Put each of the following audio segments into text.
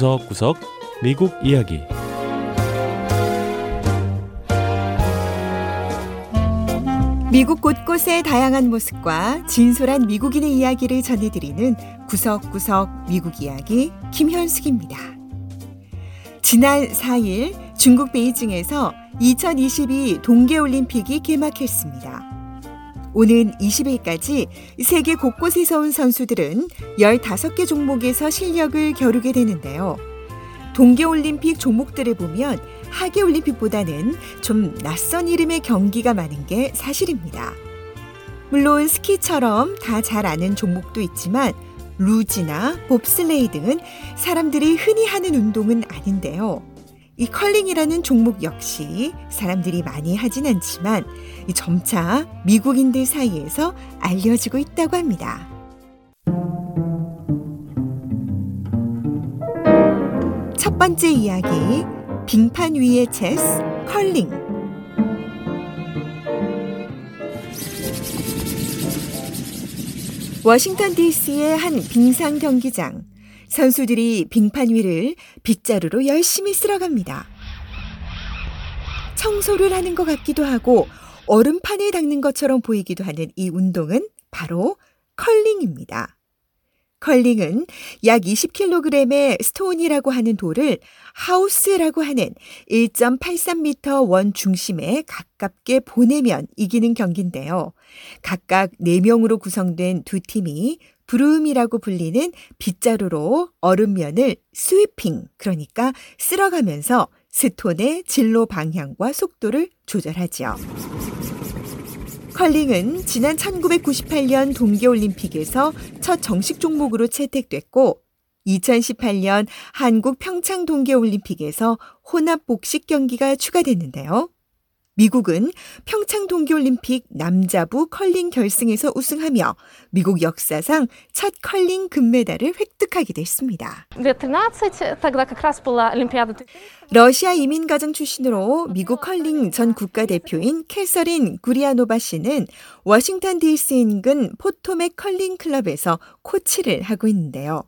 구석구석 미국 이야기 미국 곳곳의 다양한 모습과 진솔한 미국인의 이야기를 전해드리는 구석구석 미국 이야기 김현숙입니다. 지난 4일 중국 베이징에서 2022 동계올림픽이 개막했습니다. 오는 20일까지 세계 곳곳에서 온 선수들은 15개 종목에서 실력을 겨루게 되는데요. 동계올림픽 종목들을 보면 하계올림픽보다는 좀 낯선 이름의 경기가 많은 게 사실입니다. 물론 스키처럼 다 잘 아는 종목도 있지만 루지나 봅슬레이 등은 사람들이 흔히 하는 운동은 아닌데요. 이 컬링이라는 종목 역시 사람들이 많이 하진 않지만 점차 미국인들 사이에서 알려지고 있다고 합니다. 첫 번째 이야기, 빙판 위의 체스, 컬링. 워싱턴 DC의 한 빙상 경기장. 선수들이 빙판 위를 빗자루로 열심히 쓸어갑니다. 청소를 하는 것 같기도 하고 얼음판을 닦는 것처럼 보이기도 하는 이 운동은 바로 컬링입니다. 컬링은 약 20kg의 스톤이라고 하는 돌을 하우스라고 하는 1.83m 원 중심에 가깝게 보내면 이기는 경기인데요. 각각 4명으로 구성된 두 팀이 broom이라고 불리는 빗자루로 얼음면을 sweeping, 그러니까 쓸어가면서 스톤의 진로 방향과 속도를 조절하죠. 컬링은 지난 1998년 동계올림픽에서 첫 정식 종목으로 채택됐고 2018년 한국 평창 동계올림픽에서 혼합 복식 경기가 추가됐는데요. 미국은 평창 동계올림픽 남자부 컬링 결승에서 우승하며 미국 역사상 첫 컬링 금메달을 획득하게 됐습니다. 러시아 이민 가정 출신으로 미국 컬링 전 국가대표인 캐서린 구리아노바 씨는 워싱턴 DC 인근 포토맥 컬링 클럽에서 코치를 하고 있는데요.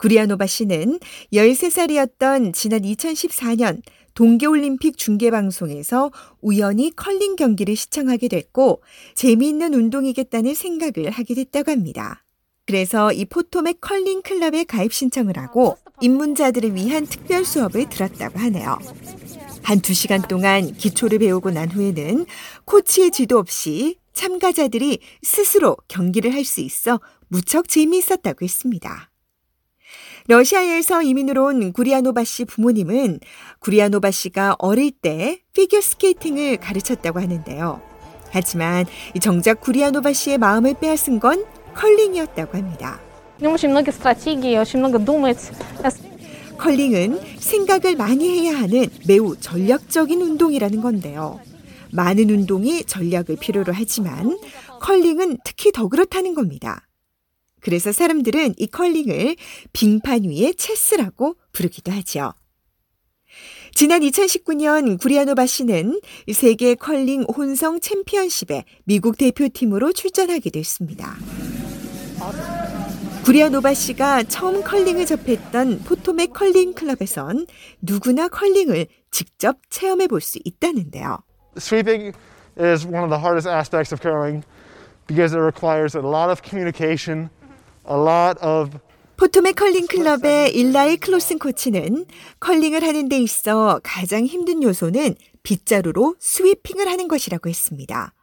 구리아노바 씨는 13살이었던 지난 2014년 동계올림픽 중계방송에서 우연히 컬링 경기를 시청하게 됐고 재미있는 운동이겠다는 생각을 하게 됐다고 합니다. 그래서 이 포토맥 컬링 클럽에 가입 신청을 하고 입문자들을 위한 특별 수업을 들었다고 하네요. 한두 시간 동안 기초를 배우고 난 후에는 코치의 지도 없이 참가자들이 스스로 경기를 할 수 있어 무척 재미있었다고 했습니다. 러시아에서 이민으로 온 구리아노바 씨 부모님은 구리아노바 씨가 어릴 때 피겨 스케이팅을 가르쳤다고 하는데요. 하지만 정작 구리아노바 씨의 마음을 빼앗은 건 컬링이었다고 합니다. 컬링은 생각을 많이 해야 하는 매우 전략적인 운동이라는 건데요. 많은 운동이 전략을 필요로 하지만 컬링은 특히 더 그렇다는 겁니다. 그래서 사람들은 이 컬링을 빙판 위의 체스라고 부르기도 하죠. 지난 2019년 구리아노바 씨는 세계 컬링 혼성 챔피언십에 미국 대표팀으로 출전하게 됐습니다. 구리아노바 씨가 처음 컬링을 접했던 포토맥 컬링 클럽에선 누구나 컬링을 직접 체험해 볼 수 있다는데요. Sweeping is one of the hardest aspects of curling because it requires a lot of communication 포토맥 컬링 클럽의 일라이 클로슨 코치는 컬링을 하는 데 있어 가장 힘든 요소는 빗자루로 스위핑을 하는 것이라고 했습니다.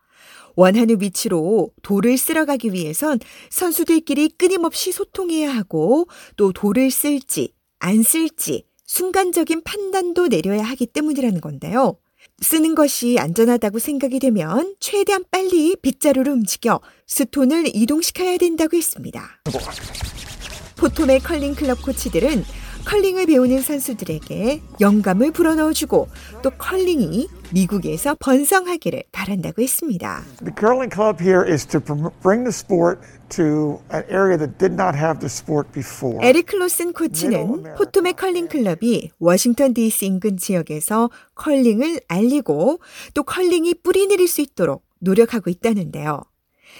원하는 위치로 돌을 쓸어가기 위해선 선수들끼리 끊임없이 소통해야 하고 또 돌을 쓸지 안 쓸지 순간적인 판단도 내려야 하기 때문이라는 건데요. 쓰는 것이 안전하다고 생각이 되면 최대한 빨리 빗자루를 움직여 스톤을 이동시켜야 된다고 했습니다. 포토맥 컬링 클럽 코치들은 컬링을 배우는 선수들에게 영감을 불어넣어주고 또 컬링이 미국에서 번성하기를 바란다고 했습니다. The curling club here is to bring the sport to an area that did not have the sport before. 에릭 클로슨 코치는 포토맥 컬링 클럽이 워싱턴 DC 인근 지역에서 컬링을 알리고 또 컬링이 뿌리 내릴 수 있도록 노력하고 있다는데요.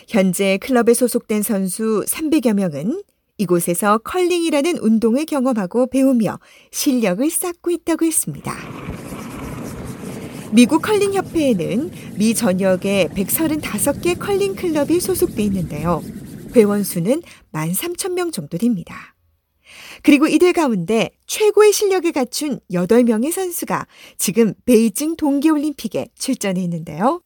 현재 클럽에 소속된 선수 300여 명은 이곳에서 컬링이라는 운동을 경험하고 배우며 실력을 쌓고 있다고 했습니다. 미국 컬링 협회에는 미 전역에 135개 컬링 클럽이 소속돼 있는데요. 회원 수는 13,000명 정도 됩니다. 그리고 이들 가운데 최고의 실력을 갖춘 8명의 선수가 지금 베이징 동계올림픽에 출전해 있는데요.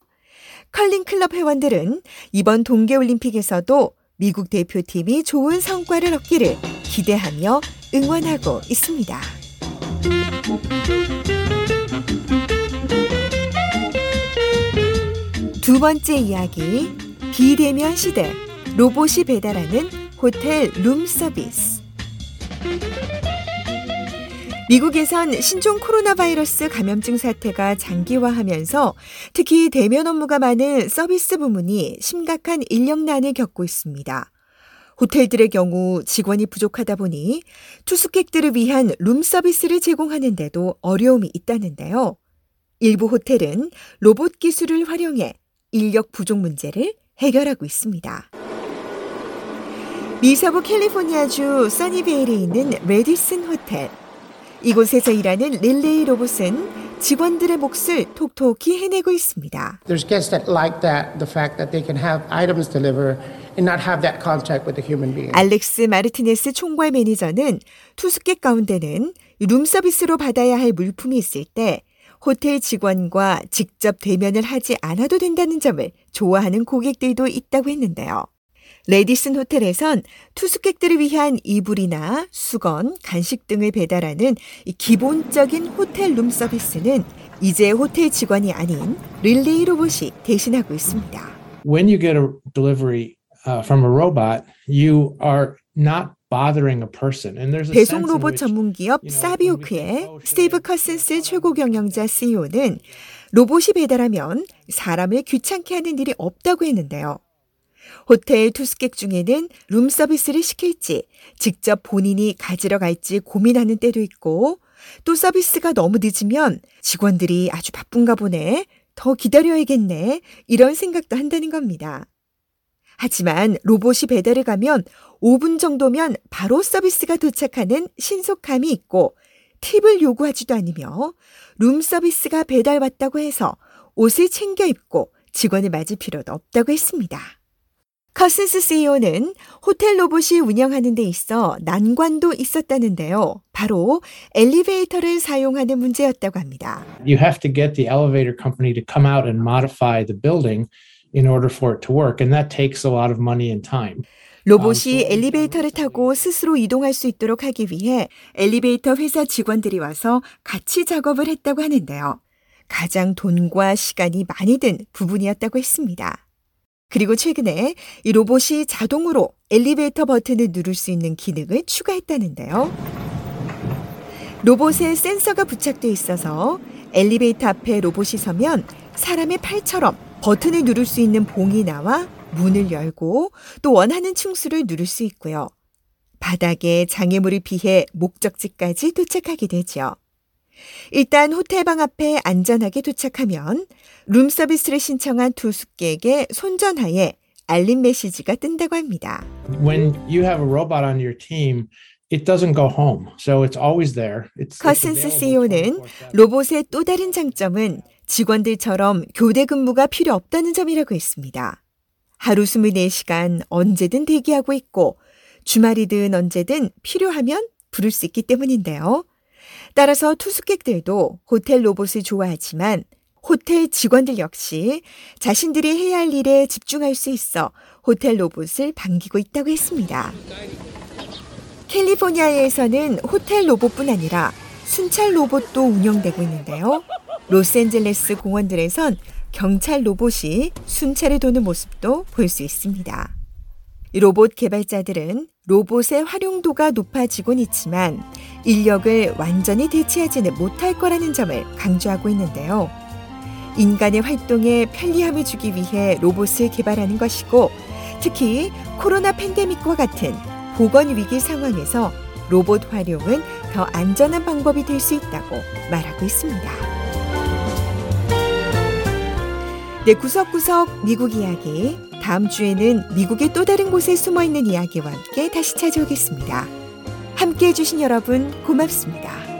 컬링 클럽 회원들은 이번 동계올림픽에서도 미국 대표팀이 좋은 성과를 얻기를 기대하며 응원하고 있습니다. 두 번째 이야기, 비대면 시대, 로봇이 배달하는 호텔 룸 서비스. 미국에선 신종 코로나 바이러스 감염증 사태가 장기화하면서 특히 대면 업무가 많은 서비스 부문이 심각한 인력난을 겪고 있습니다. 호텔들의 경우 직원이 부족하다 보니 투숙객들을 위한 룸 서비스를 제공하는데도 어려움이 있다는데요. 일부 호텔은 로봇 기술을 활용해 인력 부족 문제를 해결하고 있습니다. 미서부 캘리포니아주 써니베일에 있는 레디슨 호텔. 이곳에서 일하는 릴레이 로봇은 직원들의 몫을 톡톡히 해내고 있습니다. There's guests that like that, the fact that they can have items delivered and not have that contact with the human being. 알렉스 마르티네스 총괄 매니저는 투숙객 가운데는 룸 서비스로 받아야 할 물품이 있을 때 호텔 직원과 직접 대면을 하지 않아도 된다는 점을 좋아하는 고객들도 있다고 했는데요. 레디슨 호텔에선 투숙객들을 위한 이불이나 수건, 간식 등을 배달하는 이 기본적인 호텔 룸 서비스는 이제 호텔 직원이 아닌 릴레이 로봇이 대신하고 있습니다. when you get a delivery uh, from a robot, you are not 배송 로봇 전문 기업 사비오크의 스티브 커슨스 최고 경영자 CEO는 로봇이 배달하면 사람을 귀찮게 하는 일이 없다고 했는데요. 호텔 투숙객 중에는 룸 서비스를 시킬지 직접 본인이 가지러 갈지 고민하는 때도 있고 또 서비스가 너무 늦으면 직원들이 아주 바쁜가 보네. 더 기다려야겠네. 이런 생각도 한다는 겁니다. 하지만 로봇이 배달을 가면 5분 정도면 바로 서비스가 도착하는 신속함이 있고 팁을 요구하지도 않으며 룸 서비스가 배달 왔다고 해서 옷을 챙겨 입고 직원을 맞을 필요도 없다고 했습니다. 커슨스 CEO는 호텔 로봇이 운영하는 데 있어 난관도 있었다는데요. 바로 엘리베이터를 사용하는 문제였다고 합니다. You have to get the elevator company to come out and modify the building in order for it to work. And that takes a lot of money and time. 로봇이 엘리베이터를 타고 스스로 이동할 수 있도록 하기 위해 엘리베이터 회사 직원들이 와서 같이 작업을 했다고 하는데요. 가장 돈과 시간이 많이 든 부분이었다고 했습니다. 그리고 최근에 이 로봇이 자동으로 엘리베이터 버튼을 누를 수 있는 기능을 추가했다는데요. 로봇에 센서가 부착돼 있어서 엘리베이터 앞에 로봇이 서면 사람의 팔처럼 버튼을 누를 수 있는 봉이 나와 문을 열고 또 원하는 층수를 누를 수 있고요. 바닥에 장애물을 피해 목적지까지 도착하게 되죠. 일단 호텔 방 앞에 안전하게 도착하면 룸 서비스를 신청한 투숙객의 손전하에 알림 메시지가 뜬다고 합니다. When you have a robot on your team, it doesn't go home. So it's always there. It's, 커슨스 CEO는 24/7. 로봇의 또 다른 장점은 직원들처럼 교대 근무가 필요 없다는 점이라고 했습니다. 하루 24시간 언제든 대기하고 있고 주말이든 언제든 필요하면 부를 수 있기 때문인데요. 따라서 투숙객들도 호텔 로봇을 좋아하지만 호텔 직원들 역시 자신들이 해야 할 일에 집중할 수 있어 호텔 로봇을 반기고 있다고 했습니다. 캘리포니아에서는 호텔 로봇뿐 아니라 순찰 로봇도 운영되고 있는데요. 로스앤젤레스 공원들에선 경찰 로봇이 순찰을 도는 모습도 볼 수 있습니다. 이 로봇 개발자들은 로봇의 활용도가 높아지곤 있지만 인력을 완전히 대체하지는 못할 거라는 점을 강조하고 있는데요. 인간의 활동에 편리함을 주기 위해 로봇을 개발하는 것이고 특히 코로나 팬데믹과 같은 보건 위기 상황에서 로봇 활용은 더 안전한 방법이 될 수 있다고 말하고 있습니다. 네, 구석구석 미국 이야기. 다음 주에는 미국의 또 다른 곳에 숨어 있는 이야기와 함께 다시 찾아오겠습니다. 함께 해주신 여러분 고맙습니다.